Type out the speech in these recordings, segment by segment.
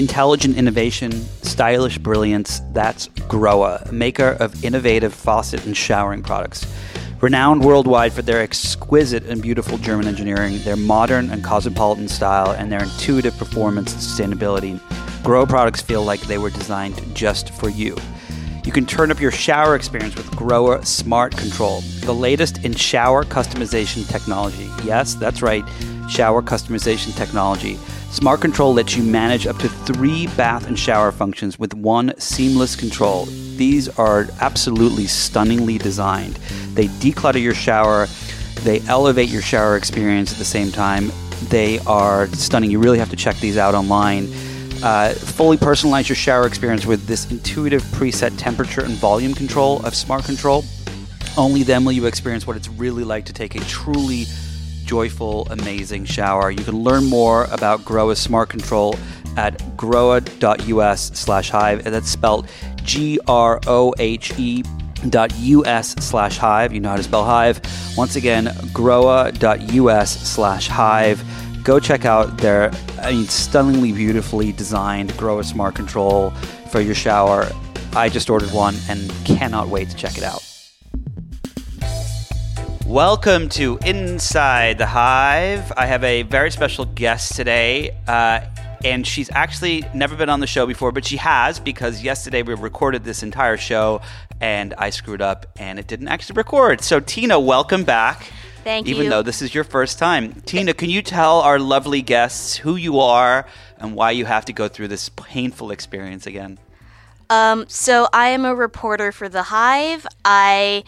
Intelligent innovation, stylish brilliance, that's Grohe, maker of innovative faucet and showering products. Renowned worldwide for their exquisite and beautiful German engineering, their modern and cosmopolitan style, and their intuitive performance and sustainability, Grohe products feel like they were designed just for you. You can turn up your shower experience with Grohe Smart Control, the latest in shower customization technology. Yes, that's right, shower customization technology. Smart Control lets you manage up to three bath and shower functions with one seamless control. These are absolutely stunningly designed. They declutter your shower, they elevate your shower experience at the same time. They are stunning. You really have to check these out online. Uh, fully personalize your shower experience with this intuitive preset temperature and volume control of Smart Control. Only then will you experience what it's really like to take a truly joyful, amazing shower. You can learn more about Grohe Smart Control at grohe.us slash hive, and that's spelled G R O H E dot us slash hive. You know how to spell hive. Once again, grohe.us slash hive. Go check out their I mean, stunningly beautifully designed Grohe Smart Control for your shower. I just ordered one and cannot wait to check it out. Welcome to Inside the Hive. I have a very special guest today, uh, and she's actually never been on the show before, but she has because yesterday we recorded this entire show and I screwed up and it didn't actually record. So, Tina, welcome back. Thank Even you. Even though this is your first time. Tina, can you tell our lovely guests who you are and why you have to go through this painful experience again? Um, so I am a reporter for The Hive. I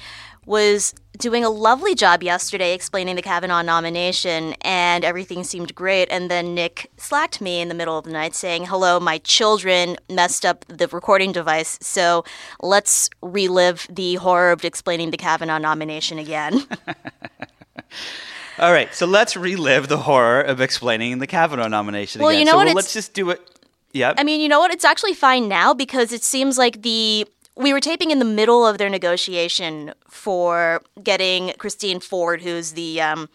was doing a lovely job yesterday explaining the Kavanaugh nomination, and everything seemed great. And then Nick slacked me in the middle of the night saying, Hello, my children messed up the recording device, so let's relive the horror of explaining the Kavanaugh nomination again. All right, so let's relive the horror of explaining the Kavanaugh nomination Well, again. you know so what, well, let's just do it. Yep. I mean, you know what? It's actually fine now because it seems like the we were taping in the middle of their negotiation for getting Christine Ford, who's the um,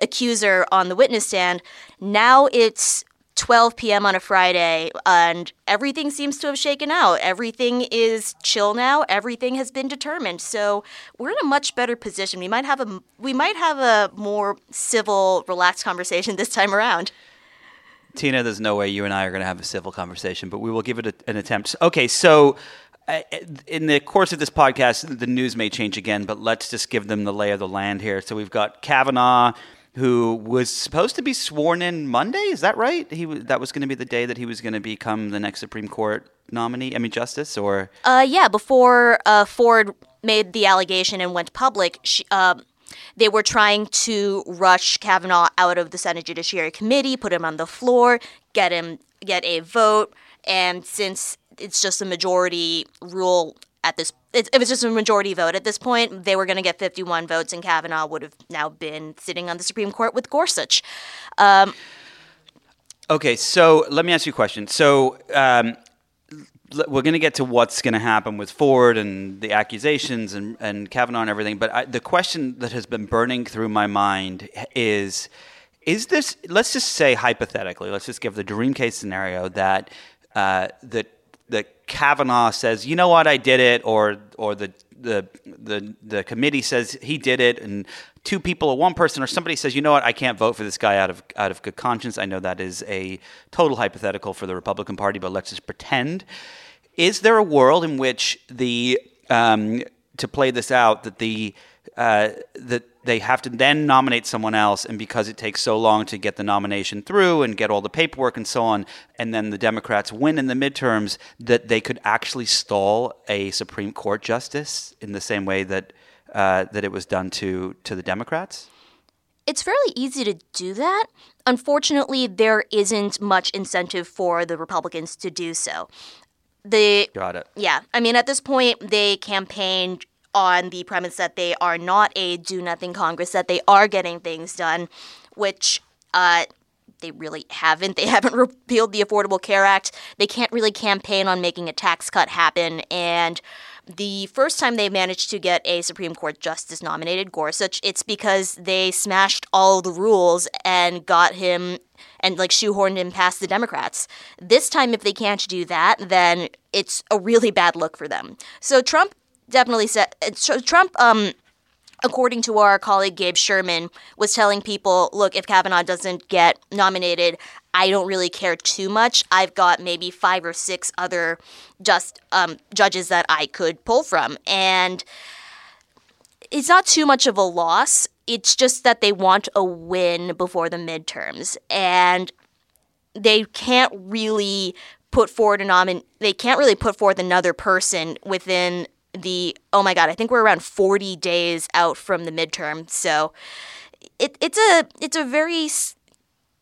accuser, on the witness stand. Now it's 12 p.m. on a Friday, and everything seems to have shaken out. Everything is chill now. Everything has been determined. So we're in a much better position. We might have a we might have a more civil, relaxed conversation this time around. Tina, there's no way you and I are going to have a civil conversation, but we will give it a, an attempt. Okay, so in the course of this podcast, the news may change again, but let's just give them the lay of the land here. So we've got Kavanaugh, who was supposed to be sworn in Monday. Is that right? He that was going to be the day that he was going to become the next Supreme Court nominee. I mean, justice or Uh, yeah, before uh, Ford made the allegation and went public, she, uh, they were trying to rush Kavanaugh out of the Senate Judiciary Committee, put him on the floor, get him get a vote, and since it's just a majority rule at this. It, it was just a majority vote at this point. They were going to get 51 votes, and Kavanaugh would have now been sitting on the Supreme Court with Gorsuch. Okay, so let me ask you a question. So um, we're going to get to what's going to happen with Ford and the accusations and, and Kavanaugh and everything. But I, the question that has been burning through my mind is: Is this? Let's just say hypothetically. Let's just give the dream case scenario that uh, that Kavanaugh says, "You know what? I did it," or or the the the the committee says he did it, and two people or one person or somebody says, "You know what? I can't vote for this guy out of out of good conscience." I know that is a total hypothetical for the Republican Party, but let's just pretend. Is there a world in which the um, to play this out that the uh, that they have to then nominate someone else, and because it takes so long to get the nomination through and get all the paperwork and so on, and then the Democrats win in the midterms, that they could actually stall a Supreme Court justice in the same way that uh, that it was done to to the Democrats? It's fairly easy to do that. Unfortunately, there isn't much incentive for the Republicans to do so. The Got it. yeah, I mean, at this point, they campaigned on the premise that they are not a do nothing Congress, that they are getting things done, which uh, they really haven't. They haven't repealed the Affordable Care Act. They can't really campaign on making a tax cut happen. And the first time they managed to get a Supreme Court justice nominated, Gorsuch, it's because they smashed all the rules and got him and like shoehorned him past the Democrats. This time, if they can't do that, then it's a really bad look for them. So Trump definitely said Trump um according to our colleague Gabe Sherman, was telling people, look, if Kavanaugh doesn't get nominated, I don't really care too much. I've got maybe five or six other just um, judges that I could pull from, and it's not too much of a loss. It's just that they want a win before the midterms, and they can't really put forward a nomin. They can't really put forth another person within the oh my god, I think we're around 40 days out from the midterm. So it, it's a it's a very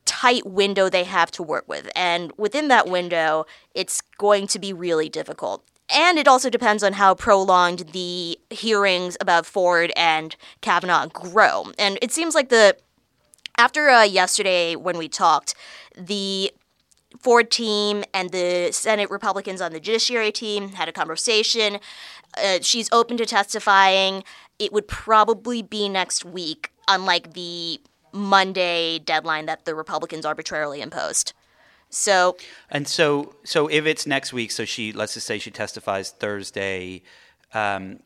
tight window they have to work with, and within that window, it's going to be really difficult. And it also depends on how prolonged the hearings about Ford and Kavanaugh grow. And it seems like the after uh, yesterday when we talked, the Ford team and the Senate Republicans on the Judiciary team had a conversation. Uh, she's open to testifying. It would probably be next week, unlike the Monday deadline that the Republicans arbitrarily imposed. So, and so, so if it's next week, so she, let's just say she testifies Thursday. Um,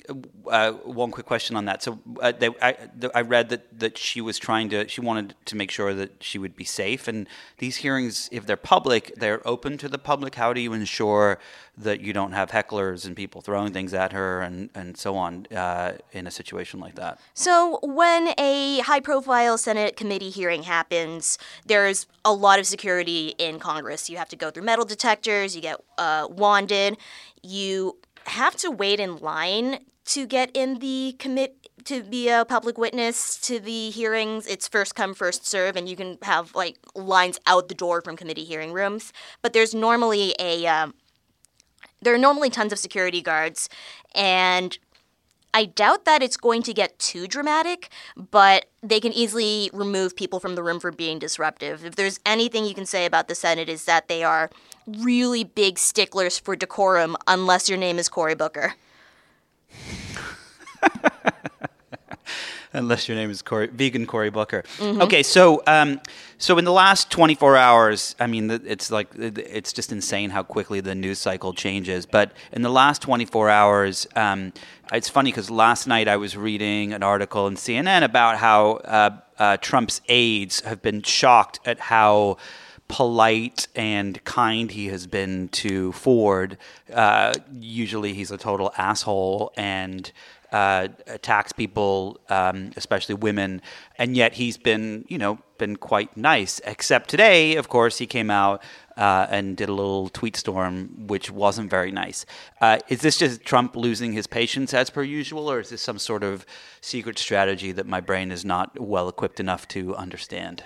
uh, one quick question on that. So uh, they, I, I, read that, that she was trying to, she wanted to make sure that she would be safe. And these hearings, if they're public, they're open to the public. How do you ensure that you don't have hecklers and people throwing things at her and, and so on uh, in a situation like that? So when a high profile Senate committee hearing happens, there's a lot of security in Congress. You have to go through metal detectors, you get uh, wanded, you have to wait in line to get in the commit to be a public witness to the hearings. It's first come first serve, and you can have like lines out the door from committee hearing rooms. But there's normally a um, there are normally tons of security guards, and I doubt that it's going to get too dramatic, but they can easily remove people from the room for being disruptive. If there's anything you can say about the Senate is that they are really big sticklers for decorum unless your name is Cory Booker. unless your name is Cory, vegan Cory Booker. Mm-hmm. Okay, so um, so in the last 24 hours, I mean, it's like it's just insane how quickly the news cycle changes. But in the last 24 hours, um, it's funny because last night I was reading an article in CNN about how uh, uh, Trump's aides have been shocked at how polite and kind he has been to Ford. Uh, usually he's a total asshole and uh, attacks people, um, especially women, and yet he's been, you know, been quite nice. Except today, of course, he came out uh, and did a little tweet storm, which wasn't very nice. Uh, is this just Trump losing his patience as per usual, or is this some sort of secret strategy that my brain is not well equipped enough to understand?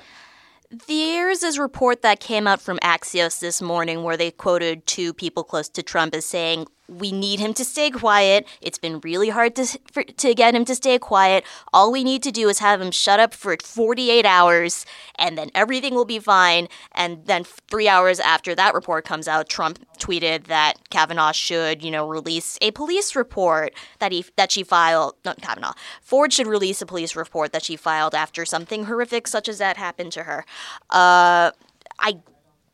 There's this report that came out from Axios this morning where they quoted two people close to Trump as saying, we need him to stay quiet. It's been really hard to, for, to get him to stay quiet. All we need to do is have him shut up for 48 hours, and then everything will be fine. And then three hours after that report comes out, Trump tweeted that Kavanaugh should, you know, release a police report that he that she filed. Not Kavanaugh. Ford should release a police report that she filed after something horrific such as that happened to her. Uh, I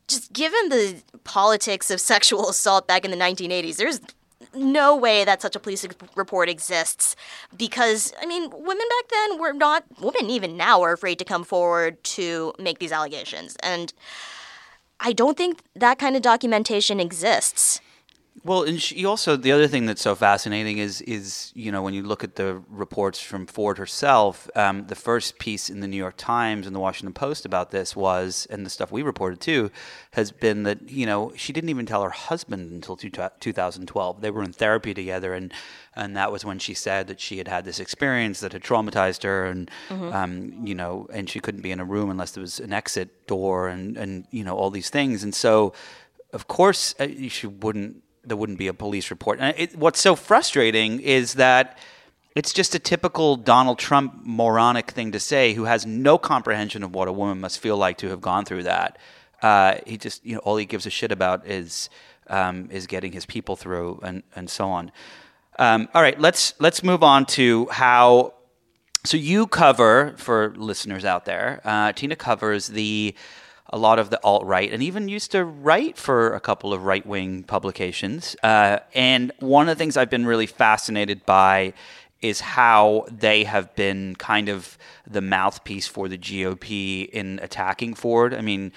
just given the politics of sexual assault back in the 1980s, there's no way that such a police report exists because I mean, women back then were not women even now are afraid to come forward to make these allegations and I don't think that kind of documentation exists. Well, and she also the other thing that's so fascinating is is you know when you look at the reports from Ford herself, um, the first piece in the New York Times and the Washington Post about this was, and the stuff we reported too, has been that you know she didn't even tell her husband until two, 2012. They were in therapy together, and and that was when she said that she had had this experience that had traumatized her, and mm-hmm. um, you know, and she couldn't be in a room unless there was an exit door, and and you know all these things, and so of course uh, she wouldn't there wouldn't be a police report. And it, what's so frustrating is that it's just a typical Donald Trump moronic thing to say, who has no comprehension of what a woman must feel like to have gone through that. Uh, he just, you know, all he gives a shit about is um, is getting his people through and and so on. Um, all right, let's let's move on to how. So you cover for listeners out there. Uh, Tina covers the a lot of the alt right and even used to write for a couple of right wing publications. Uh, and one of the things I've been really fascinated by is how they have been kind of the mouthpiece for the GOP in attacking Ford. I mean,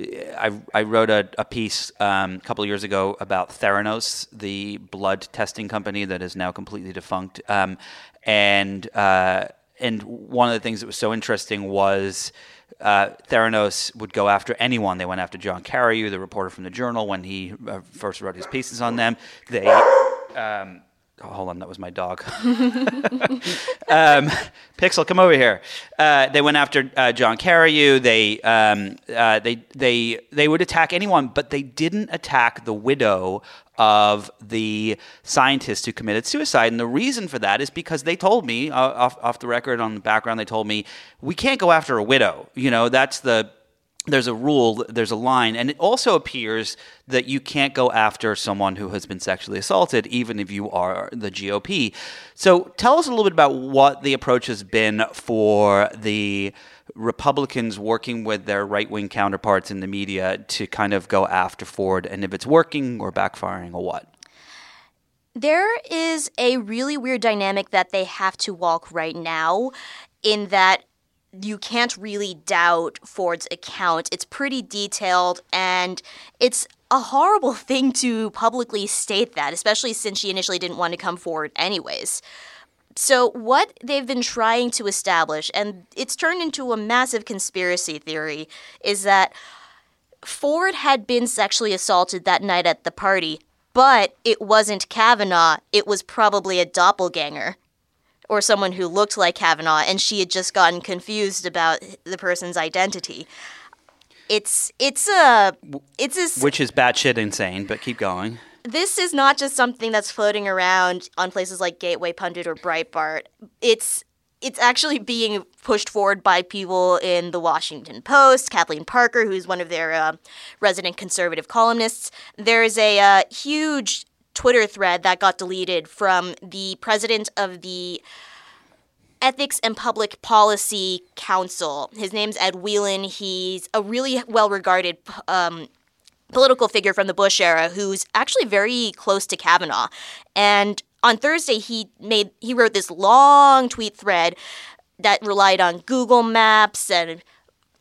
I, I wrote a, a piece um, a couple of years ago about Theranos, the blood testing company that is now completely defunct. Um, and uh, and one of the things that was so interesting was uh, Theranos would go after anyone. They went after John Carreyrou, the reporter from the Journal, when he uh, first wrote his pieces on them. They um, Oh, hold on, that was my dog. um, Pixel, come over here. Uh, they went after uh, John Carreyrou. They um, uh, they they they would attack anyone, but they didn't attack the widow of the scientist who committed suicide. And the reason for that is because they told me uh, off off the record on the background. They told me we can't go after a widow. You know, that's the there's a rule, there's a line, and it also appears that you can't go after someone who has been sexually assaulted, even if you are the GOP. So tell us a little bit about what the approach has been for the Republicans working with their right wing counterparts in the media to kind of go after Ford, and if it's working or backfiring or what. There is a really weird dynamic that they have to walk right now, in that you can't really doubt Ford's account. It's pretty detailed and it's a horrible thing to publicly state that, especially since she initially didn't want to come forward anyways. So, what they've been trying to establish, and it's turned into a massive conspiracy theory, is that Ford had been sexually assaulted that night at the party, but it wasn't Kavanaugh, it was probably a doppelganger or someone who looked like Kavanaugh, and she had just gotten confused about the person's identity. It's it's a it's a which is batshit insane, but keep going. This is not just something that's floating around on places like Gateway Pundit or Breitbart. It's it's actually being pushed forward by people in the Washington Post, Kathleen Parker, who's one of their uh, resident conservative columnists. There's a uh, huge Twitter thread that got deleted from the president of the Ethics and Public Policy Council. His name's Ed Whelan. He's a really well regarded um, political figure from the Bush era who's actually very close to Kavanaugh. And on Thursday, he made he wrote this long tweet thread that relied on Google Maps and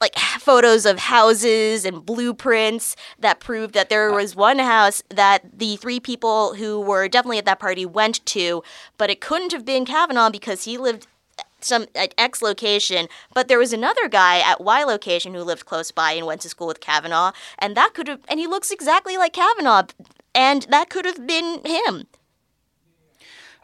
like photos of houses and blueprints that proved that there was one house that the three people who were definitely at that party went to, but it couldn't have been Kavanaugh because he lived uh, some at X location, but there was another guy at Y location who lived close by and went to school with Kavanaugh, and that could have and he looks exactly like Kavanaugh, and that could have been him.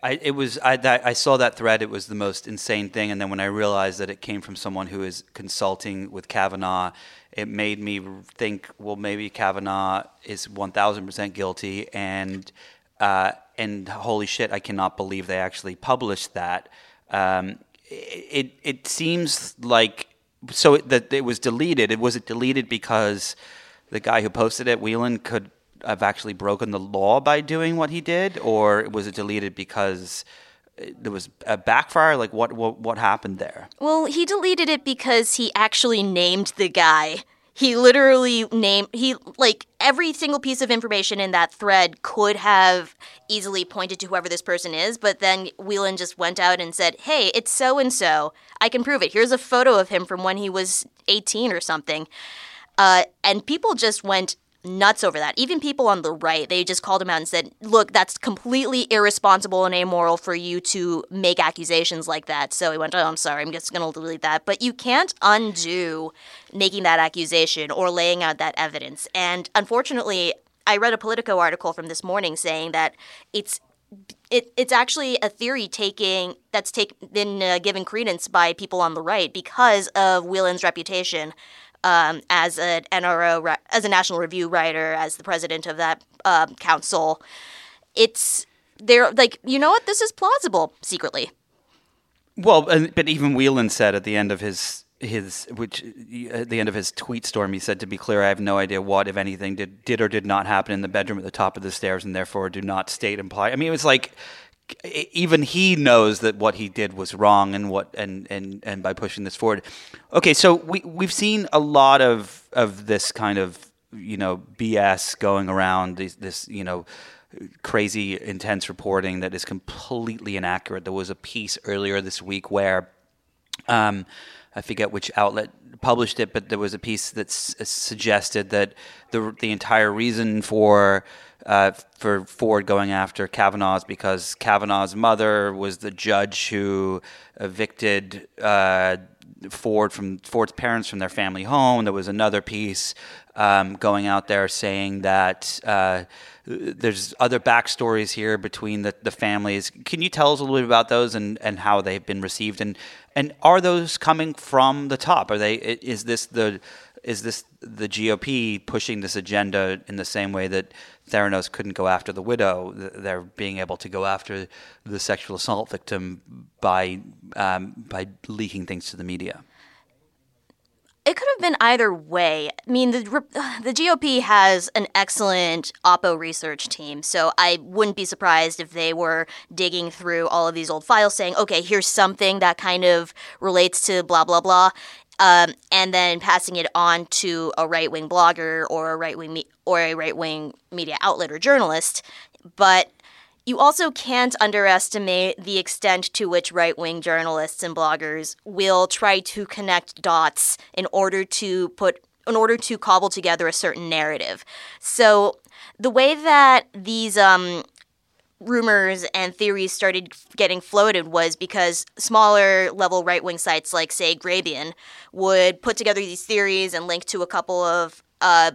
I, it was I, that, I saw that thread. It was the most insane thing, and then when I realized that it came from someone who is consulting with Kavanaugh, it made me think, well, maybe Kavanaugh is one thousand percent guilty, and uh, and holy shit, I cannot believe they actually published that. Um, it it seems like so that it was deleted. It was it deleted because the guy who posted it, Whelan, could have actually broken the law by doing what he did, or was it deleted because there was a backfire? Like what what what happened there? Well, he deleted it because he actually named the guy. He literally named he like every single piece of information in that thread could have easily pointed to whoever this person is, but then Whelan just went out and said, "Hey, it's so and so. I can prove it. Here's a photo of him from when he was 18 or something." Uh, and people just went nuts over that. Even people on the right, they just called him out and said, look, that's completely irresponsible and amoral for you to make accusations like that. So he went, oh, I'm sorry, I'm just going to delete that. But you can't undo making that accusation or laying out that evidence. And unfortunately, I read a Politico article from this morning saying that it's it, it's actually a theory taking that's take, been uh, given credence by people on the right because of Whelan's reputation um, as an NRO, as a National Review writer, as the president of that um, council. It's they're like, you know what? This is plausible secretly. Well, but even Whelan said at the end of his his which at the end of his tweet storm he said to be clear i have no idea what if anything did did or did not happen in the bedroom at the top of the stairs and therefore do not state imply i mean it was like even he knows that what he did was wrong and what and and and by pushing this forward. Okay so we we've seen a lot of of this kind of you know bs going around this, this you know crazy intense reporting that is completely inaccurate. There was a piece earlier this week where um, I forget which outlet published it, but there was a piece that s- suggested that the the entire reason for uh, for Ford going after Kavanaugh's because Kavanaugh's mother was the judge who evicted uh, Ford from Ford's parents from their family home. There was another piece um, going out there saying that. Uh, there's other backstories here between the, the families. Can you tell us a little bit about those and, and how they've been received? And and are those coming from the top? Are they? Is this the is this the GOP pushing this agenda in the same way that Theranos couldn't go after the widow? They're being able to go after the sexual assault victim by um, by leaking things to the media. It could have been either way. I mean, the the GOP has an excellent Oppo research team, so I wouldn't be surprised if they were digging through all of these old files, saying, "Okay, here's something that kind of relates to blah blah blah," um, and then passing it on to a right wing blogger or a right wing me- or a right wing media outlet or journalist. But you also can't underestimate the extent to which right wing journalists and bloggers will try to connect dots in order to put in order to cobble together a certain narrative. So the way that these um, rumors and theories started getting floated was because smaller level right wing sites like, say, Grabien would put together these theories and link to a couple of uh,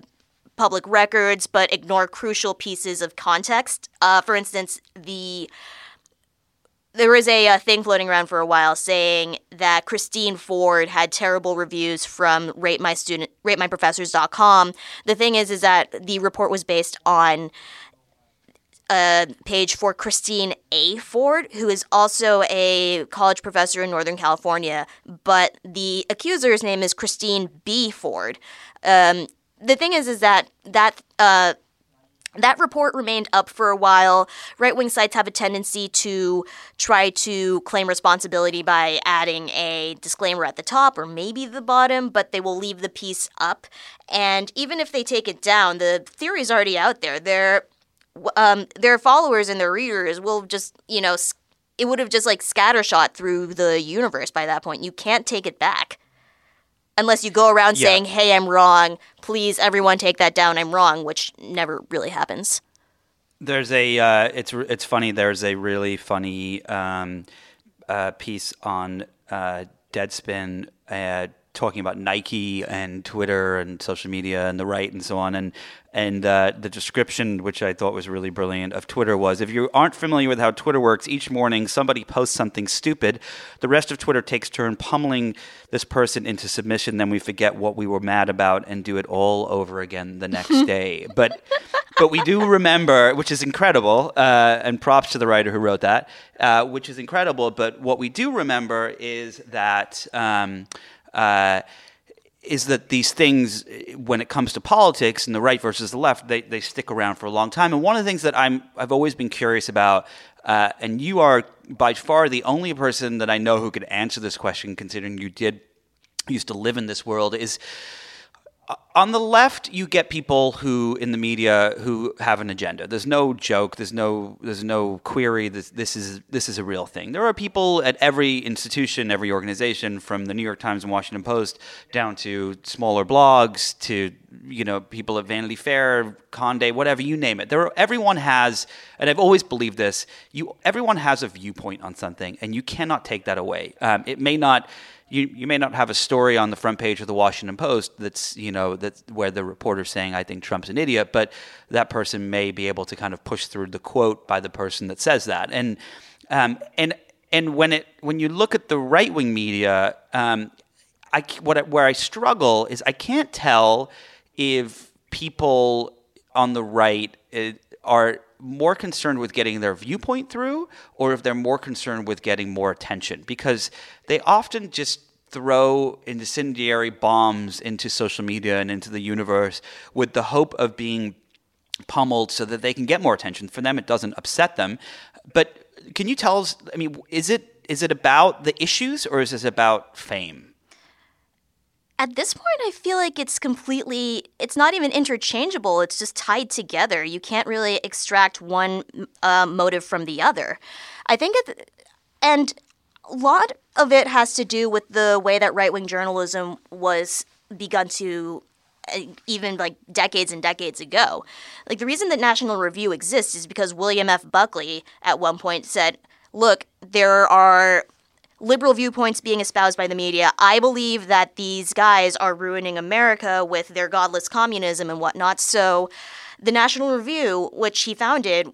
public records, but ignore crucial pieces of context. Uh, for instance, the there was a, a, thing floating around for a while saying that Christine Ford had terrible reviews from rate my student ratemyprofessors.com. The thing is is that the report was based on a page for Christine A. Ford, who is also a college professor in Northern California, but the accuser's name is Christine B. Ford. Um, the thing is, is that that uh, that report remained up for a while. Right wing sites have a tendency to try to claim responsibility by adding a disclaimer at the top or maybe the bottom, but they will leave the piece up. And even if they take it down, the theory is already out there. Their um, their followers and their readers will just, you know, it would have just like scattershot through the universe by that point. You can't take it back unless you go around yeah. saying, "Hey, I'm wrong. Please, everyone, take that down. I'm wrong," which never really happens. There's a uh, it's it's funny. There's a really funny um, uh, piece on uh, Deadspin uh, talking about Nike and Twitter and social media and the right and so on. And and uh, the description, which I thought was really brilliant, of Twitter was: if you aren't familiar with how Twitter works, each morning somebody posts something stupid. The rest of Twitter takes turn pummeling this person into submission. Then we forget what we were mad about and do it all over again the next day. But but we do remember, which is incredible, uh, and props to the writer who wrote that, uh, which is incredible. But what we do remember is that. Um, uh, is that these things, when it comes to politics and the right versus the left, they, they stick around for a long time. And one of the things that I'm I've always been curious about, uh, and you are by far the only person that I know who could answer this question, considering you did used to live in this world, is on the left, you get people who in the media who have an agenda. There's no joke. There's no there's no query. This this is this is a real thing. There are people at every institution, every organization, from the New York Times and Washington Post down to smaller blogs to you know people at Vanity Fair, Conde, whatever you name it. There are, everyone has, and I've always believed this. You everyone has a viewpoint on something, and you cannot take that away. Um, it may not you, you may not have a story on the front page of the Washington Post that's you know that's where the reporter's saying I think Trump's an idiot, but that person may be able to kind of push through the quote by the person that says that, and um, and and when it when you look at the right wing media, um, I what where I struggle is I can't tell if people on the right uh, are more concerned with getting their viewpoint through or if they're more concerned with getting more attention because they often just throw incendiary bombs into social media and into the universe with the hope of being pummeled so that they can get more attention. For them, it doesn't upset them. But can you tell us? I mean, is it is it about the issues or is this about fame? At this point, I feel like it's completely, it's not even interchangeable. It's just tied together. You can't really extract one uh, motive from the other. I think, it, and a lot of it has to do with the way that right wing journalism was begun to uh, even like decades and decades ago. Like the reason that National Review exists is because William F. Buckley at one point said, "Look, there are liberal viewpoints being espoused by the media. I believe that these guys are ruining America with their godless communism and whatnot. So, the National Review, which he founded,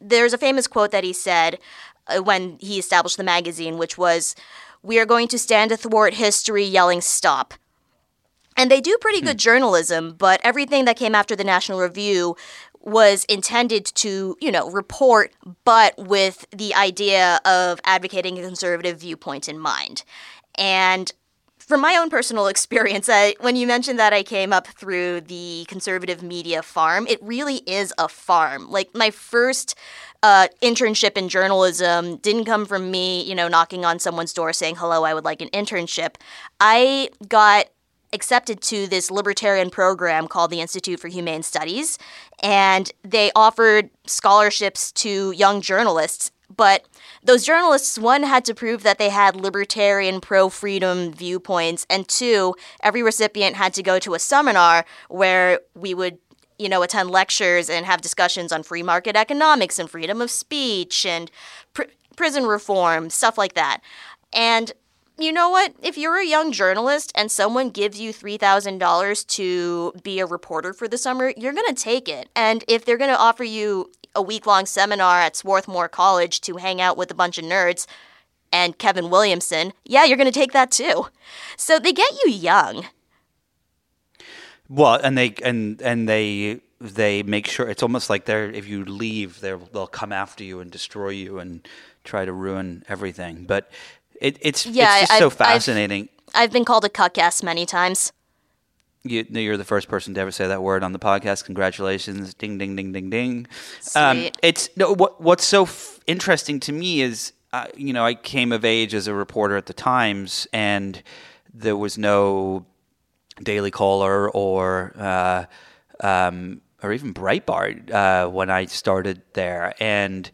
there's a famous quote that he said uh, when he established the magazine, which was, We are going to stand athwart history yelling stop. And they do pretty good hmm. journalism, but everything that came after the National Review was intended to, you know, report, but with the idea of advocating a conservative viewpoint in mind. And from my own personal experience, I, when you mentioned that I came up through the conservative media farm, it really is a farm. Like my first uh, internship in journalism didn't come from me, you know, knocking on someone's door saying, hello, I would like an internship. I got accepted to this libertarian program called the Institute for Humane Studies, and they offered scholarships to young journalists. But those journalists, one, had to prove that they had libertarian, pro freedom viewpoints, and two, every recipient had to go to a seminar where we would you know, attend lectures and have discussions on free market economics and freedom of speech and pr- prison reform, stuff like that. And you know what? If you're a young journalist and someone gives you $3,000 to be a reporter for the summer, you're going to take it. And if they're going to offer you a week long seminar at Swarthmore College to hang out with a bunch of nerds and Kevin Williamson, yeah, you're going to take that too. So they get you young. Well, and they and and they they make sure it's almost like they're if you leave, they they'll come after you and destroy you and try to ruin everything. But it, it's yeah, it's just I've, so fascinating. I've, I've, been called a cuckass many times. You, you're the first person to ever say that word on the podcast. Congratulations! Ding, ding, ding, ding, ding. Um, it's no. What What's so f- interesting to me is, uh, you know, I came of age as a reporter at the Times, and there was no Daily Caller or uh, um, or even Breitbart uh, when I started there, and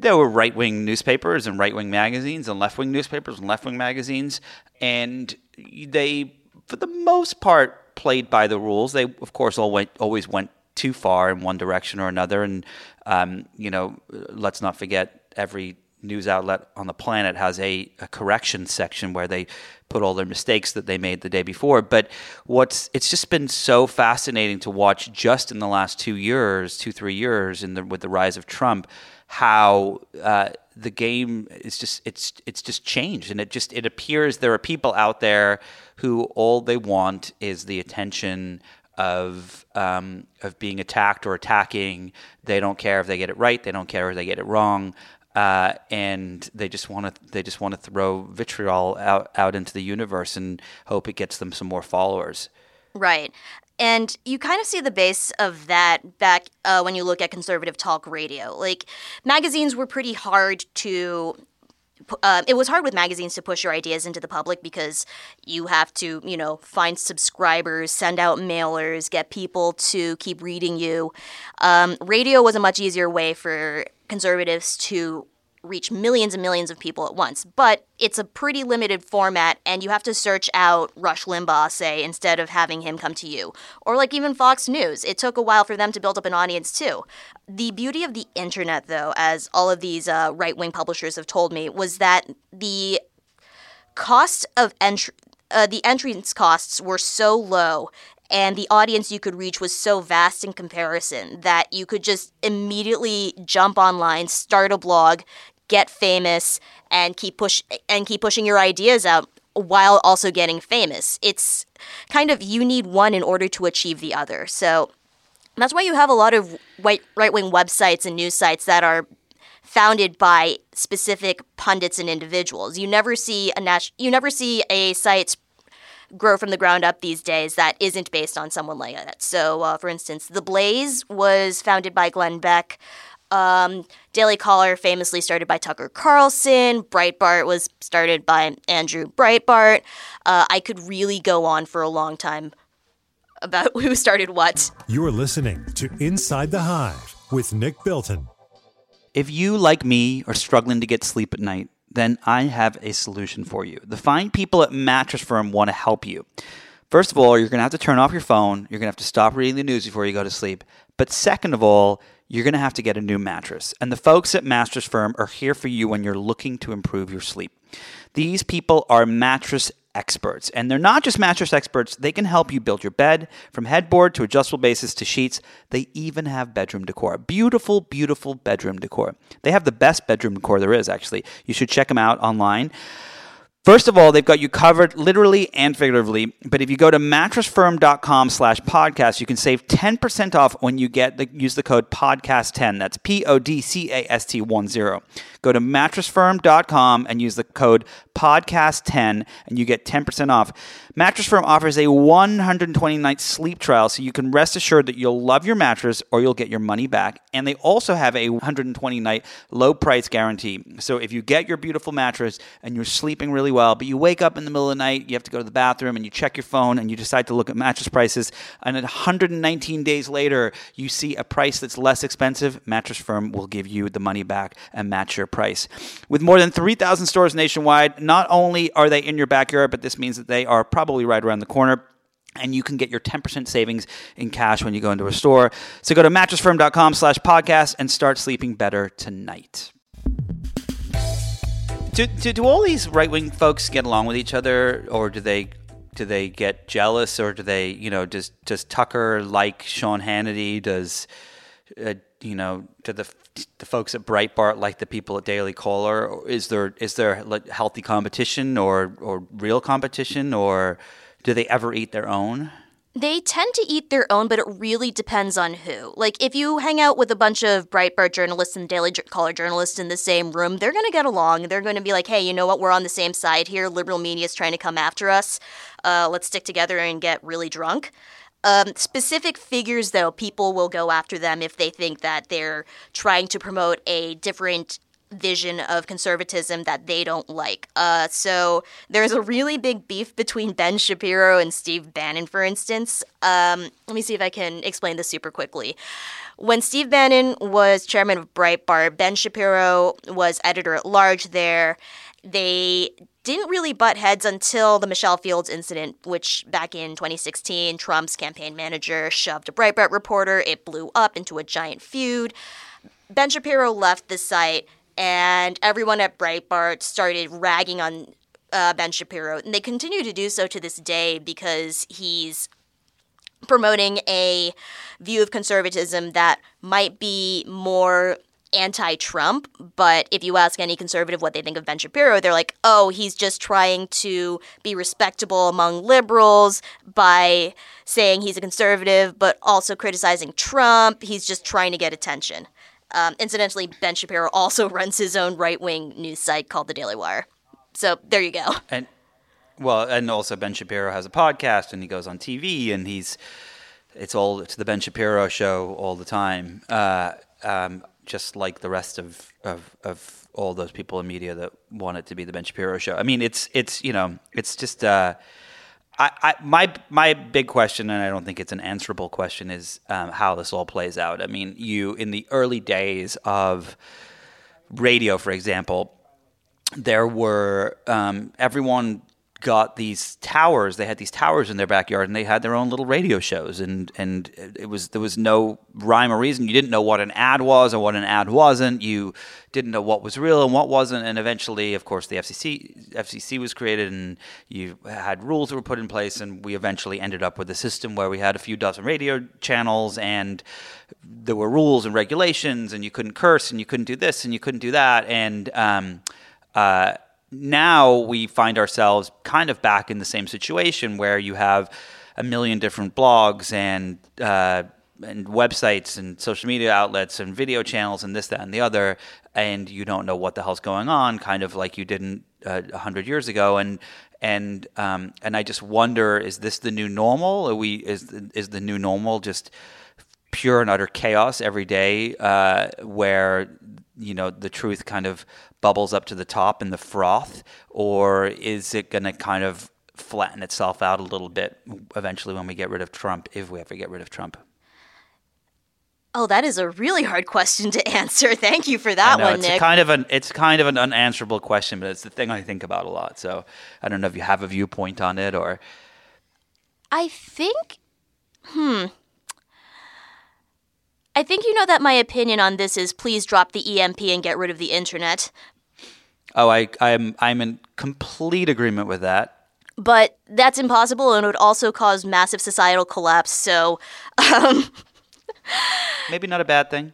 there were right wing newspapers and right wing magazines and left wing newspapers and left wing magazines, and they, for the most part, played by the rules. They, of course, all went always went too far in one direction or another, and um, you know, let's not forget every news outlet on the planet has a, a correction section where they put all their mistakes that they made the day before. But what's it's just been so fascinating to watch just in the last two years, two three years, in the with the rise of Trump how uh, the game is just it's it's just changed and it just it appears there are people out there who all they want is the attention of um, of being attacked or attacking. They don't care if they get it right. They don't care if they get it wrong. Uh, and they just want to they just want to throw vitriol out out into the universe and hope it gets them some more followers. Right. And you kind of see the base of that back uh, when you look at conservative talk radio. Like, magazines were pretty hard to uh, it was hard with magazines to push your ideas into the public because you have to, you know, find subscribers, send out mailers, get people to keep reading you. Um, radio was a much easier way for conservatives to reach millions and millions of people at once. But it's a pretty limited format, and you have to search out Rush Limbaugh, say, instead of having him come to you. Or like even Fox News. It took a while for them to build up an audience, too. The beauty of the internet, though, as all of these uh, right wing publishers have told me, was that the cost of entry. Uh, the entrance costs were so low and the audience you could reach was so vast in comparison that you could just immediately jump online, start a blog, get famous, and keep push and keep pushing your ideas out while also getting famous. It's kind of you need one in order to achieve the other. So that's why you have a lot of right wing websites and news sites that are founded by specific pundits and individuals. You never see a nat- you never see a site grow from the ground up these days that isn't based on someone like that. So, uh, for instance, The Blaze was founded by Glenn Beck. Um, Daily Caller, famously started by Tucker Carlson. Breitbart was started by Andrew Breitbart. Uh, I could really go on for a long time about who started what. You're listening to Inside the Hive with Nick Bilton. If you, like me, are struggling to get sleep at night, then I have a solution for you. The fine people at Mattress Firm want to help you. First of all, you're going to have to turn off your phone. You're going to have to stop reading the news before you go to sleep. But second of all, you're going to have to get a new mattress. And the folks at Mattress Firm are here for you when you're looking to improve your sleep. These people are mattress experts. And they're not just mattress experts, they can help you build your bed from headboard to adjustable bases to sheets. They even have bedroom decor. Beautiful, beautiful bedroom decor. They have the best bedroom decor there is, actually. You should check them out online. First of all, they've got you covered literally and figuratively. But if you go to mattressfirm.com slash podcast, you can save 10% off when you get the, use the code podcast10. That's P-O-D-C-A-S-T 10. Go to mattressfirm.com and use the code podcast10 and you get 10% off. Mattress Firm offers a 120 night sleep trial so you can rest assured that you'll love your mattress or you'll get your money back. And they also have a 120 night low price guarantee. So if you get your beautiful mattress and you're sleeping really well, but you wake up in the middle of the night, you have to go to the bathroom and you check your phone and you decide to look at mattress prices, and 119 days later you see a price that's less expensive, Mattress Firm will give you the money back and match your price. With more than 3,000 stores nationwide, not only are they in your backyard, but this means that they are probably right around the corner and you can get your 10% savings in cash when you go into a store. So go to mattressfirm.com slash podcast and start sleeping better tonight. Do, do, do all these right-wing folks get along with each other or do they do they get jealous or do they you know does does Tucker like Sean Hannity does uh, you know do the the folks at Breitbart like the people at Daily Caller is there is there healthy competition or or real competition or do they ever eat their own? They tend to eat their own, but it really depends on who. Like, if you hang out with a bunch of Breitbart journalists and Daily Caller journalists in the same room, they're going to get along. They're going to be like, hey, you know what? We're on the same side here. Liberal media is trying to come after us. Uh, let's stick together and get really drunk. Um, specific figures, though, people will go after them if they think that they're trying to promote a different vision of conservatism that they don't like. Uh, so there's a really big beef between Ben Shapiro and Steve Bannon, for instance. Um, let me see if I can explain this super quickly. When Steve Bannon was chairman of Breitbart, Ben Shapiro was editor at large there. They didn't really butt heads until the Michelle Fields incident, which back in 2016, Trump's campaign manager shoved a Breitbart reporter. It blew up into a giant feud. Ben Shapiro left the site and everyone at Breitbart started ragging on uh, Ben Shapiro, and they continue to do so to this day because he's promoting a view of conservatism that might be more anti-Trump, but if you ask any conservative what they think of Ben Shapiro, they're like, "Oh, he's just trying to be respectable among liberals by saying he's a conservative but also criticizing Trump. He's just trying to get attention." Um, incidentally, Ben Shapiro also runs his own right wing news site called The Daily Wire. So there you go. And well, and also Ben Shapiro has a podcast and he goes on TV and he's it's all it's the Ben Shapiro show all the time. Uh, um, just like the rest of, of of all those people in media that want it to be the Ben Shapiro show. I mean, it's it's you know it's just. Uh, I, I, my my big question, and I don't think it's an answerable question, is um, how this all plays out. I mean, you in the early days of radio, for example, there were um, everyone got these towers. They had these towers in their backyard, and they had their own little radio shows. And and it was there was no rhyme or reason. You didn't know what an ad was or what an ad wasn't. You didn't know what was real and what wasn't. And eventually, of course, the FCC FCC was created, and you had rules that were put in place. And we eventually ended up with a system where we had a few dozen radio channels, and there were rules and regulations, and you couldn't curse, and you couldn't do this, and you couldn't do that, and um, uh, now we find ourselves kind of back in the same situation where you have a million different blogs and uh, and websites and social media outlets and video channels and this that and the other and you don't know what the hell's going on kind of like you didn't uh, a uh, hundred years ago. And and um, and I just wonder is this the new normal? Are we is is the new normal just pure and utter chaos every day, uh, where you know the truth kind of bubbles up to the top in the froth, or is it going to kind of flatten itself out a little bit eventually when we get rid of Trump, if we ever get rid of Trump? Oh, that is a really hard question to answer. Thank you for that know, one, it's Nick. kind of an it's kind of an unanswerable question, but it's the thing I think about a lot. So I don't know if you have a viewpoint on it or I think, hmm. I think you know that my opinion on this is please drop the EMP and get rid of the internet. oh, I I'm I'm in complete agreement with that. But that's impossible and it would also cause massive societal collapse. So, um, Maybe not a bad thing.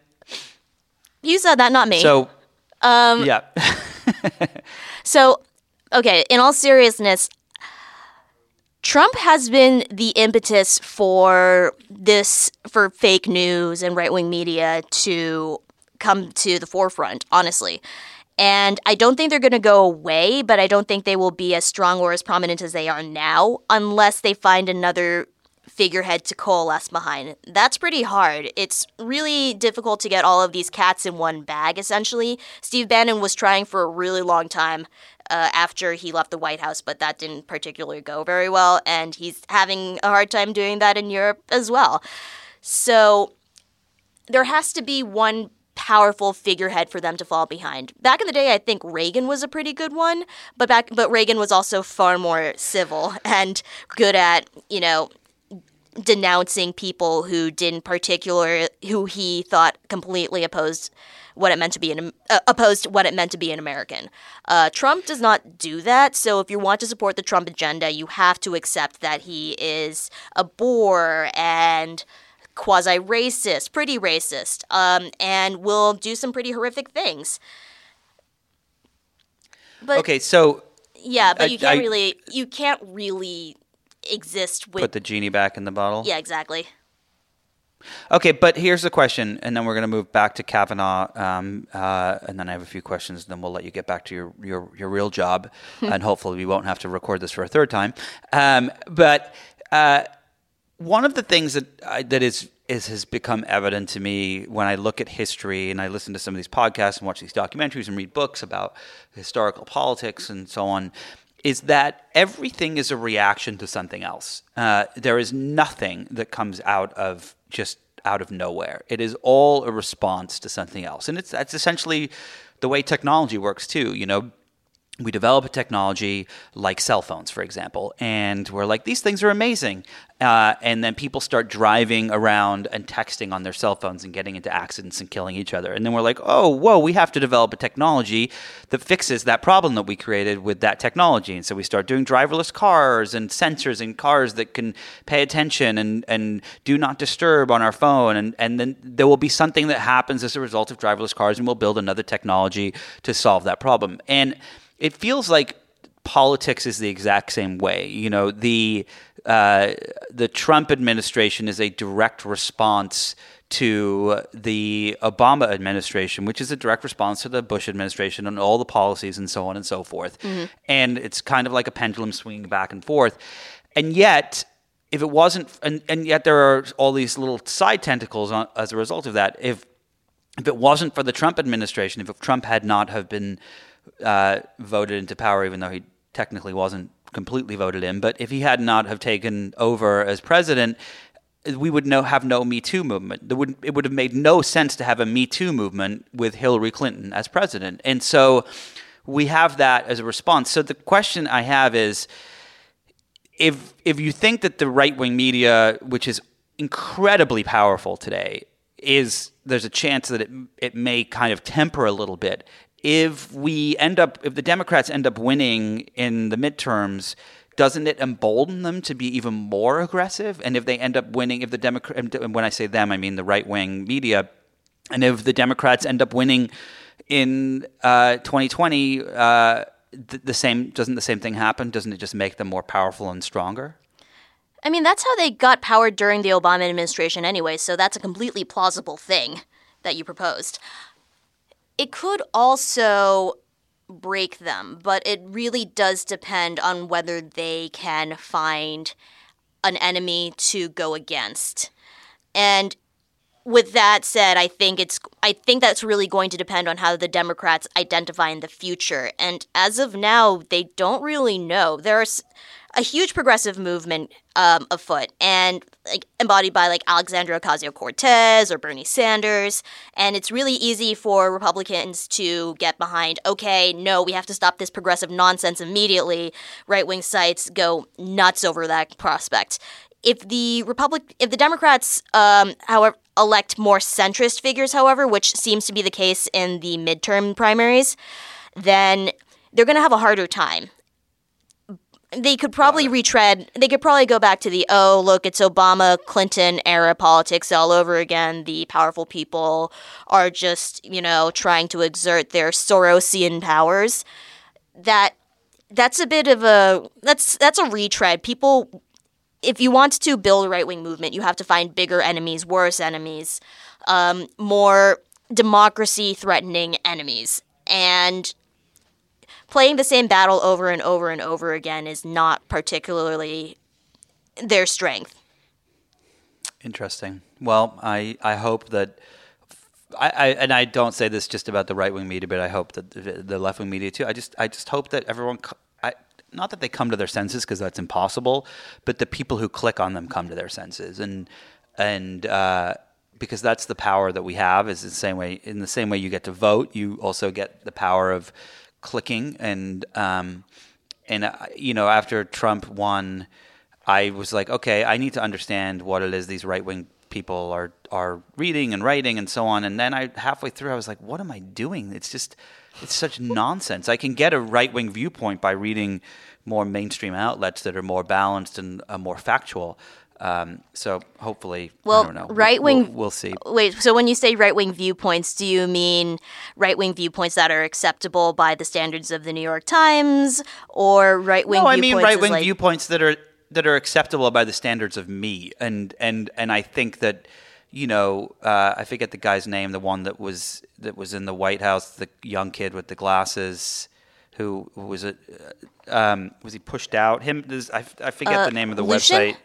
you said that, not me. So um, yeah, So, okay, in all seriousness, Trump has been the impetus for this, for fake news and right wing media to come to the forefront, honestly. And I don't think they're going to go away, but I don't think they will be as strong or as prominent as they are now unless they find another figurehead to coalesce behind. That's pretty hard. It's really difficult to get all of these cats in one bag, essentially. Steve Bannon was trying for a really long time uh, after he left the White House, but that didn't particularly go very well, and he's having a hard time doing that in Europe as well. So there has to be one powerful figurehead for them to fall behind. Back in the day, I think Reagan was a pretty good one, but back but Reagan was also far more civil and good at, you know, denouncing people who didn't particular who he thought completely opposed what it meant to be an uh, opposed what it meant to be an American. Uh, Trump does not do that. So if you want to support the Trump agenda, you have to accept that he is a bore and quasi racist, pretty racist, um, and will do some pretty horrific things. But okay. So yeah, but I- you can't I- really you can't really exist with put the genie back in the bottle. yeah exactly. Okay, but here's the question, and then we're going to move back to Kavanaugh, um, uh, and then I have a few questions. And then we'll let you get back to your your, your real job, and hopefully we won't have to record this for a third time. Um, but uh, one of the things that I, that is is has become evident to me when I look at history and I listen to some of these podcasts and watch these documentaries and read books about historical politics and so on is that everything is a reaction to something else. Uh, there is nothing that comes out of just out of nowhere. It is all a response to something else, and it's that's essentially the way technology works too. You know, we develop a technology like cell phones, for example, and we're like, these things are amazing. Uh, and then people start driving around and texting on their cell phones and getting into accidents and killing each other. And then we're like, oh, whoa, we have to develop a technology that fixes that problem that we created with that technology. And so we start doing driverless cars and sensors in cars that can pay attention and, and do not disturb on our phone. And, and then there will be something that happens as a result of driverless cars, and we'll build another technology to solve that problem. And it feels like politics is the exact same way. You know, the uh, the Trump administration is a direct response to the Obama administration, which is a direct response to the Bush administration and all the policies and so on and so forth. And it's kind of like a pendulum swinging back and forth. And yet, if it wasn't, and, and yet there are all these little side tentacles on, as a result of that. If if it wasn't for the Trump administration, if Trump had not have been uh, voted into power, even though he technically wasn't completely voted in, but if he had not have taken over as president, we would no, have no Me Too movement. Would, it would have made no sense to have a Me Too movement with Hillary Clinton as president. And so we have that as a response. So the question I have is if if you think that the right wing media, which is incredibly powerful today, is there's a chance that it it may kind of temper a little bit. If we end up, if the Democrats end up winning in the midterms, doesn't it embolden them to be even more aggressive? And if they end up winning, if the Democrat, and when I say them, I mean the right wing media, and if the Democrats end up winning in uh, 2020, uh, the, the same doesn't the same thing happen? Doesn't it just make them more powerful and stronger? I mean, that's how they got power during the Obama administration anyway, so that's a completely plausible thing that you proposed. It could also break them, but it really does depend on whether they can find an enemy to go against. And with that said, I think it's I think that's really going to depend on how the Democrats identify in the future. And as of now, they don't really know. There's a huge progressive movement um, afoot, and like embodied by like Alexandria Ocasio Cortez or Bernie Sanders. And it's really easy for Republicans to get behind. Okay, no, we have to stop this progressive nonsense immediately. Right wing sites go nuts over that prospect if the Republic, if the Democrats, um, however, elect more centrist figures, however, which seems to be the case in the midterm primaries, then they're going to have a harder time. They could probably retread. They could probably go back to the oh look, it's Obama Clinton era politics all over again. The powerful people are just you know trying to exert their Sorosian powers. That that's a bit of a that's that's a retread. People if you want to build a right wing movement, you have to find bigger enemies, worse enemies, um, more democracy threatening enemies. And playing the same battle over and over and over again is not particularly their strength. Interesting. Well, I, I hope that. I, I, and I don't say this just about the right wing media, but I hope that the, the left wing media too. I just I just hope that everyone not that they come to their senses because that's impossible, but the people who click on them come to their senses, and and uh, because that's the power that we have is the same way. In the same way you get to vote, you also get the power of clicking, and um, and uh, you know after Trump won, I was like, okay, I need to understand what it is these right wing people are are reading and writing and so on. And then I halfway through, I was like, what am I doing? It's just it's such nonsense. I can get a right wing viewpoint by reading more mainstream outlets that are more balanced and uh, more factual. Um, so hopefully, well, right wing. We'll, we'll, see. Wait, so when you say right wing viewpoints, do you mean right wing viewpoints that are acceptable by the standards of the New York Times, or right wing? No, I mean right wing like... viewpoints that are that are acceptable by the standards of me, and and and I think that you know, uh, I forget the guy's name, the one that was that was in the White House, the young kid with the glasses, who, who was it? Uh, um, was he pushed out? Him? I, I forget uh, the name of the Lucian? website.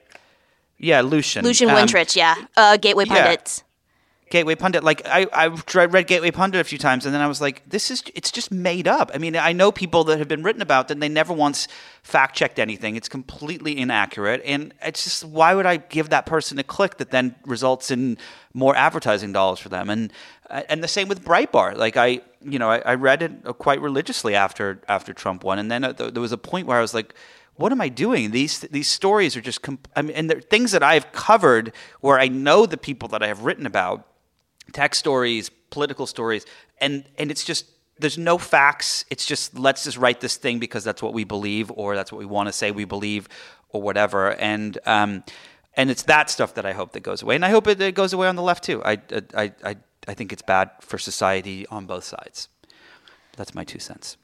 Yeah, Lucian. Lucian um, Wintrich, yeah. Uh, Gateway Pundits. Yeah. Gateway Pundit. Like I, I read Gateway Pundit a few times, and then I was like, this is it's just made up. I mean, I know people that have been written about, and they never once fact checked anything. It's completely inaccurate, and it's just why would I give that person a click that then results in more advertising dollars for them? And and the same with Breitbart. Like I, you know, I, I read it quite religiously after after Trump won, and then uh, there was a point where I was like what am I doing? These these stories are just, comp- I mean, and they're things that I've covered where I know the people that I have written about, tech stories, political stories, and and it's just there's no facts. It's just let's just write this thing because that's what we believe or that's what we want to say we believe or whatever. And um, and it's that stuff that I hope that goes away, and I hope it, it goes away on the left too. I I I I think it's bad for society on both sides. That's my two cents.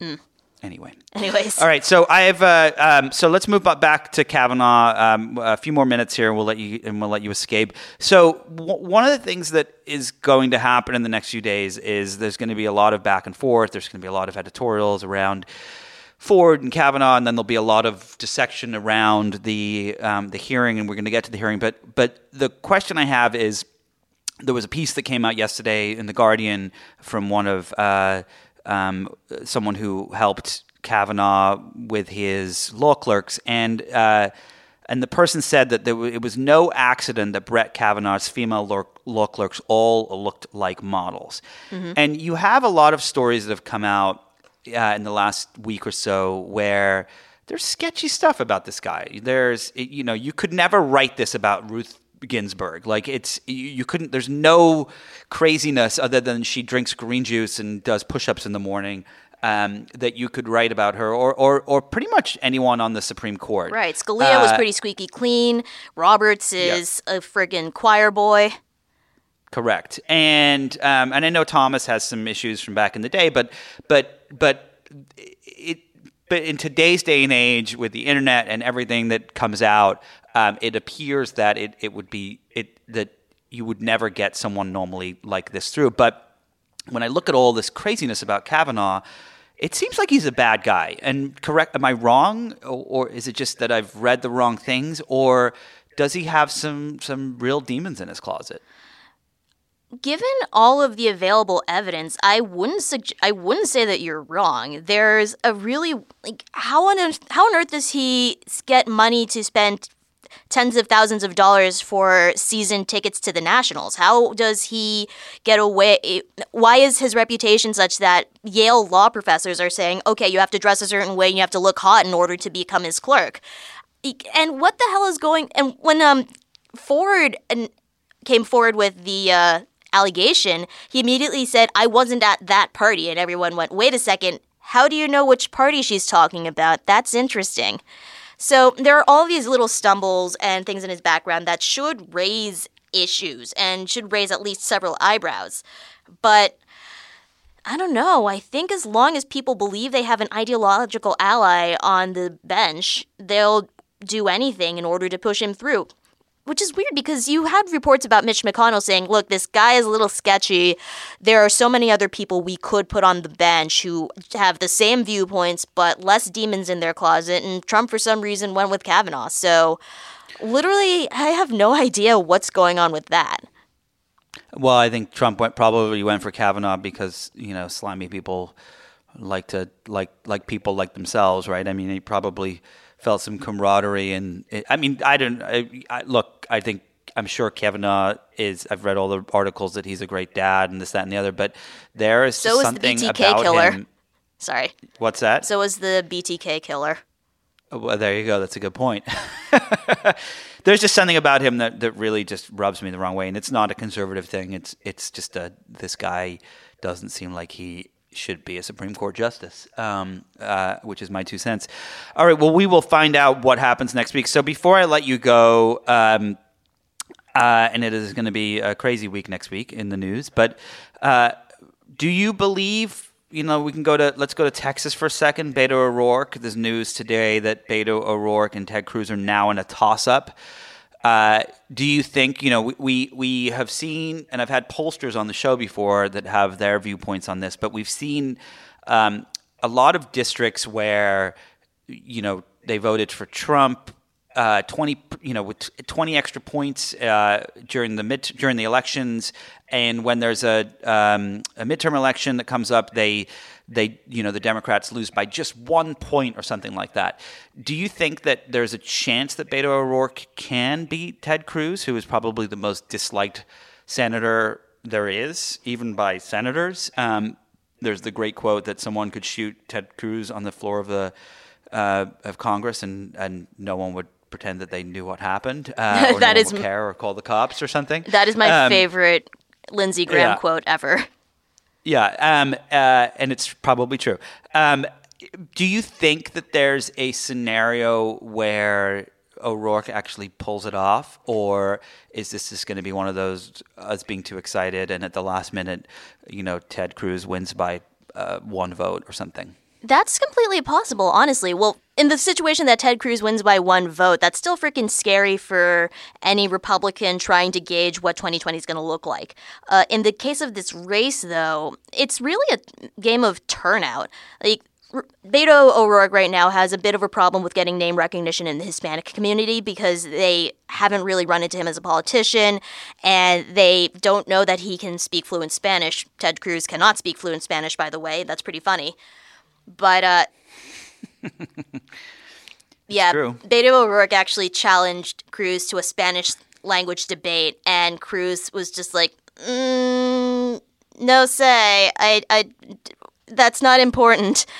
Mm. Anyway. Anyways. All right. So I have. Uh, um, so let's move back to Kavanaugh. Um, a few more minutes here, and we'll let you and we'll let you escape. So w- one of the things that is going to happen in the next few days is there's going to be a lot of back and forth. There's going to be a lot of editorials around. Ford and Kavanaugh, and then there'll be a lot of dissection around the um, the hearing, and we're going to get to the hearing. But but the question I have is, there was a piece that came out yesterday in the Guardian from one of uh, um, someone who helped Kavanaugh with his law clerks, and uh, and the person said that there w- it was no accident that Brett Kavanaugh's female law, law clerks all looked like models. Mm-hmm. And you have a lot of stories that have come out uh, in the last week or so where there's sketchy stuff about this guy. There's you know you could never write this about Ruth Ginsburg. Like it's you, you, couldn't. There's no craziness other than she drinks green juice and does push-ups in the morning. Um, that you could write about her, or, or, or pretty much anyone on the Supreme Court. Right. Scalia uh, was pretty squeaky clean. Roberts is yeah. a friggin' choir boy. Correct. And um, and I know Thomas has some issues from back in the day, but but but it but in today's day and age with the internet and everything that comes out, um, it appears that it, it would be it that you would never get someone normally like this through. But when I look at all this craziness about Kavanaugh, it seems like he's a bad guy. And correct, am I wrong, or, or is it just that I've read the wrong things, or does he have some some real demons in his closet? Given all of the available evidence, I wouldn't sugge- I wouldn't say that you're wrong. There's a really like how on earth, how on earth does he get money to spend tens of thousands of dollars for season tickets to the Nationals? How does he get away? Why is his reputation such that Yale law professors are saying, okay, you have to dress a certain way and you have to look hot in order to become his clerk? And what the hell is going? And when um Ford and came forward with the uh, allegation, he immediately said, I wasn't at that party. And everyone went, wait a second, how do you know which party she's talking about? That's interesting. So there are all these little stumbles and things in his background that should raise issues and should raise at least several eyebrows. But I don't know. I think as long as people believe they have an ideological ally on the bench, they'll do anything in order to push him through which is weird because you had reports about Mitch McConnell saying, look, this guy is a little sketchy. There are so many other people we could put on the bench who have the same viewpoints, but less demons in their closet. And Trump, for some reason, went with Kavanaugh. So literally, I have no idea what's going on with that. Well, I think Trump went probably went for Kavanaugh because, you know, slimy people like to like like people like themselves, right? I mean, he probably felt some camaraderie. And it, I mean, I don't I, I, look. I think I'm sure Kavanaugh is. I've read all the articles that he's a great dad and this, that, and the other. But there is so something the BTK about killer. him. Sorry. What's that? So was the BTK killer. Oh, well, there you go. That's a good point. There's just something about him that, that really just rubs me the wrong way, and it's not a conservative thing. It's it's just a this guy doesn't seem like he should be a Supreme Court justice, um, uh, which is my two cents. All right, well, we will find out what happens next week. So before I let you go, um, uh, and it is going to be a crazy week next week in the news, but uh, do you believe? You know, we can go to let's go to Texas for a second. Beto O'Rourke. There's news today that Beto O'Rourke and Ted Cruz are now in a toss-up. Uh, do you think you know we we have seen and I've had pollsters on the show before that have their viewpoints on this, but we've seen um, a lot of districts where you know they voted for Trump. Uh, 20 you know with 20 extra points uh, during the mid during the elections and when there's a um, a midterm election that comes up they they you know the Democrats lose by just one point or something like that. Do you think that there's a chance that Beto O'Rourke can beat Ted Cruz, who is probably the most disliked senator there is, even by senators? Um, there's the great quote that someone could shoot Ted Cruz on the floor of the uh, of Congress, and and no one would pretend that they knew what happened, uh, or that no is would care or call the cops or something. That is my Um, favorite Lindsey Graham yeah. quote ever. Yeah, um, uh, and it's probably true. Um, do you think that there's a scenario where O'Rourke actually pulls it off, or is this just going to be one of those us being too excited and at the last minute, you know, Ted Cruz wins by uh, one vote or something? That's completely possible, honestly. Well, in the situation that Ted Cruz wins by one vote, that's still freaking scary for any Republican trying to gauge what 2020 is going to look like. Uh, in the case of this race, though, it's really a game of turnout. Like, Beto O'Rourke right now has a bit of a problem with getting name recognition in the Hispanic community because they haven't really run into him as a politician and they don't know that he can speak fluent Spanish. Ted Cruz cannot speak fluent Spanish, by the way. That's pretty funny. But uh Yeah, true. Beto O'Rourke actually challenged Cruz to a Spanish language debate and Cruz was just like, mm, "No say. I I that's not important."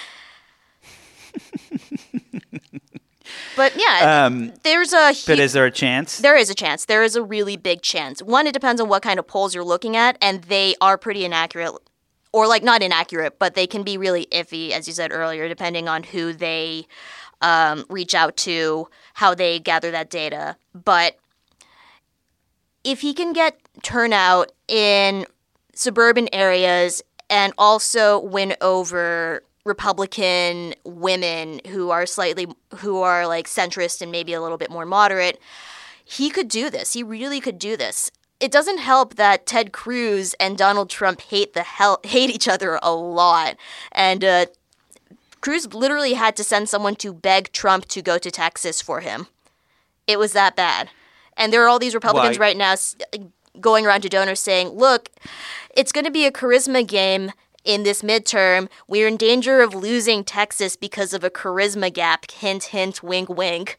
but yeah, Um, there's a but is there a chance? there is a chance. There is a really big chance. One, it depends on what kind of polls you're looking at, and they are pretty inaccurate, or like not inaccurate, but they can be really iffy, as you said earlier, depending on who they um, reach out to, how they gather that data. But if he can get turnout in suburban areas and also win over Republican women who are slightly who are like centrist and maybe a little bit more moderate, he could do this. He really could do this. It doesn't help that Ted Cruz and Donald Trump hate the hell hate each other a lot, and uh, Cruz literally had to send someone to beg Trump to go to Texas for him. It was that bad. And there are all these Republicans Why? right now going around to donors saying, look, it's going to be a charisma game in this midterm. We're in danger of losing Texas because of a charisma gap. Hint, hint, wink, wink.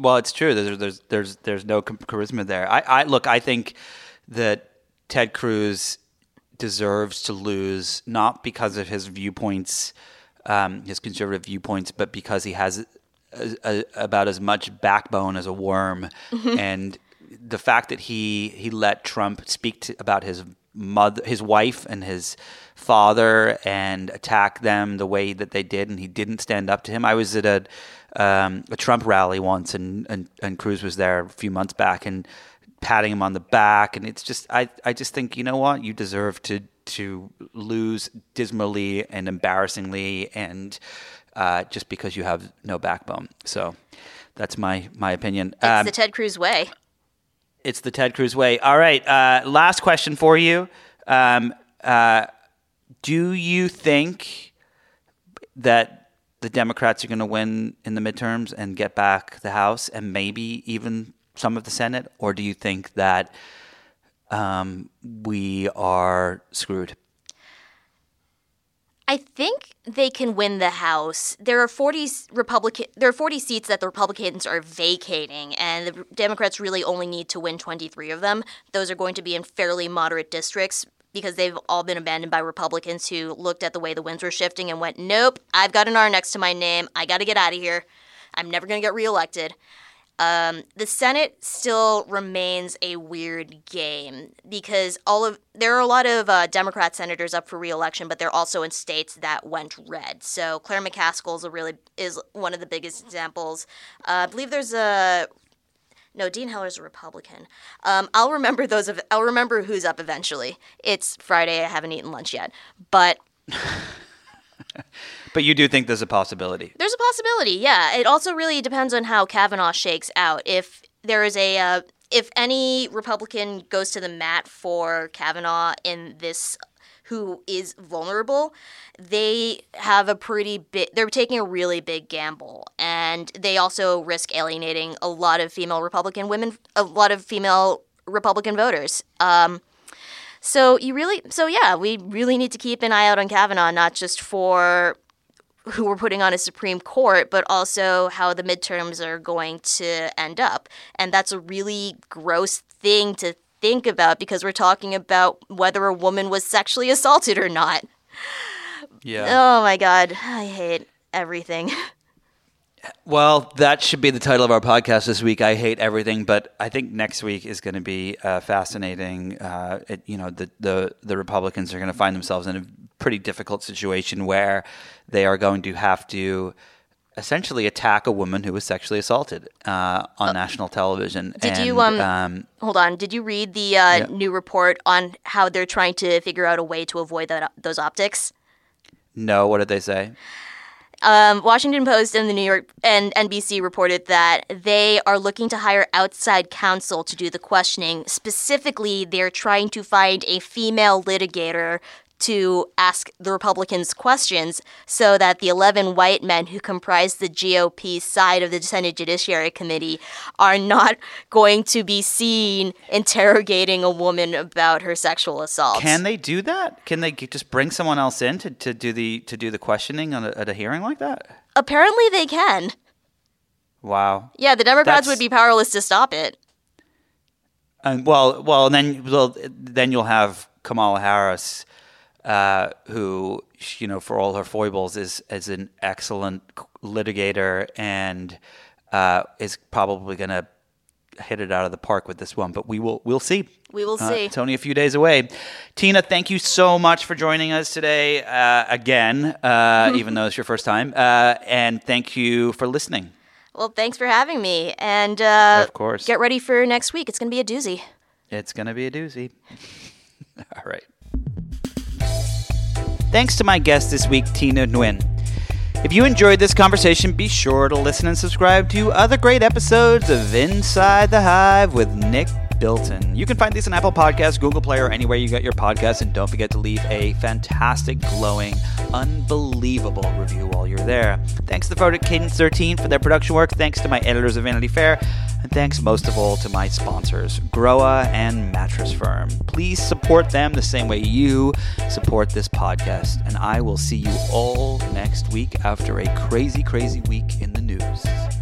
Well, it's true. There's there's there's there's no charisma there. I, I look. I think that Ted Cruz deserves to lose not because of his viewpoints, um, his conservative viewpoints, but because he has a, a, about as much backbone as a worm, mm-hmm. and the fact that he he let Trump speak to, about his mother, his wife, and his father, and attack them the way that they did, and he didn't stand up to him. I was at a um, a Trump rally once, and, and and Cruz was there a few months back, and patting him on the back, and it's just I I just think you know what you deserve to to lose dismally and embarrassingly, and uh, just because you have no backbone. So that's my my opinion. It's um, the Ted Cruz way. It's the Ted Cruz way. All right. Uh, last question for you. Um, uh, do you think that the Democrats are going to win in the midterms and get back the House and maybe even some of the Senate? Or do you think that um, we are screwed? I think they can win the House. There are 40 Republican there are 40 seats that the Republicans are vacating and the Democrats really only need to win 23 of them. Those are going to be in fairly moderate districts because they've all been abandoned by Republicans who looked at the way the winds were shifting and went, "Nope, I've got an R next to my name. I got to get out of here. I'm never going to get reelected." Um, the Senate still remains a weird game because all of there are a lot of uh, Democrat senators up for reelection, but they're also in states that went red. So Claire McCaskill is a really is one of the biggest examples. Uh, I believe there's a no, Dean Heller's a Republican. Um, I'll remember those. Of, I'll remember who's up eventually. It's Friday. I haven't eaten lunch yet, but. But you do think there's a possibility? There's a possibility, yeah. It also really depends on how Kavanaugh shakes out. If there is a, uh, if any Republican goes to the mat for Kavanaugh in this who is vulnerable, they have a pretty big, they're taking a really big gamble. And they also risk alienating a lot of female Republican women, a lot of female Republican voters. Um, so you really, so yeah, we really need to keep an eye out on Kavanaugh, not just for who we're putting on a Supreme Court, but also how the midterms are going to end up. And that's a really gross thing to think about because we're talking about whether a woman was sexually assaulted or not. Yeah. Oh my God. I hate everything. Well, that should be the title of our podcast this week. I hate everything, but I think next week is going to be uh, fascinating. Uh, it, you know, the, the the Republicans are going to find themselves in a pretty difficult situation where they are going to have to essentially attack a woman who was sexually assaulted uh, on uh, national television. Did and, you um, um, hold on? Did you read the uh, yeah. new report on how they're trying to figure out a way to avoid that, those optics? No. What did they say? Um, Washington Post and the New York and NBC reported that they are looking to hire outside counsel to do the questioning. Specifically, they're trying to find a female litigator to ask the Republicans questions so that the 11 white men who comprise the GOP side of the Senate Judiciary Committee are not going to be seen interrogating a woman about her sexual assault. Can they do that? Can they just bring someone else in to, to do the to do the questioning a, at a hearing like that? Apparently they can. Wow. Yeah, the Democrats That's... would be powerless to stop it. And well, well, and then well, then you'll have Kamala Harris uh, who you know for all her foibles is is an excellent litigator and uh, is probably going to hit it out of the park with this one. But we will we'll see. We will uh, see. It's only a few days away. Tina, thank you so much for joining us today uh, again, uh, even though it's your first time. Uh, and thank you for listening. Well, thanks for having me. And uh, of course, get ready for next week. It's going to be a doozy. It's going to be a doozy. All right. Thanks to my guest this week, Tina Nguyen. If you enjoyed this conversation, be sure to listen and subscribe to other great episodes of Inside the Hive with Nick Bilton. You can find these on Apple Podcasts, Google Play, or anywhere you get your podcasts. And don't forget to leave a fantastic, glowing, unbelievable review while you're there. Thanks to the Photo Cadence 13 for their production work. Thanks to my editors of Vanity Fair. And thanks most of all to my sponsors, Groa and Mattress Firm. Please support them the same way you support this podcast. And I will see you all next week after a crazy, crazy week in the news.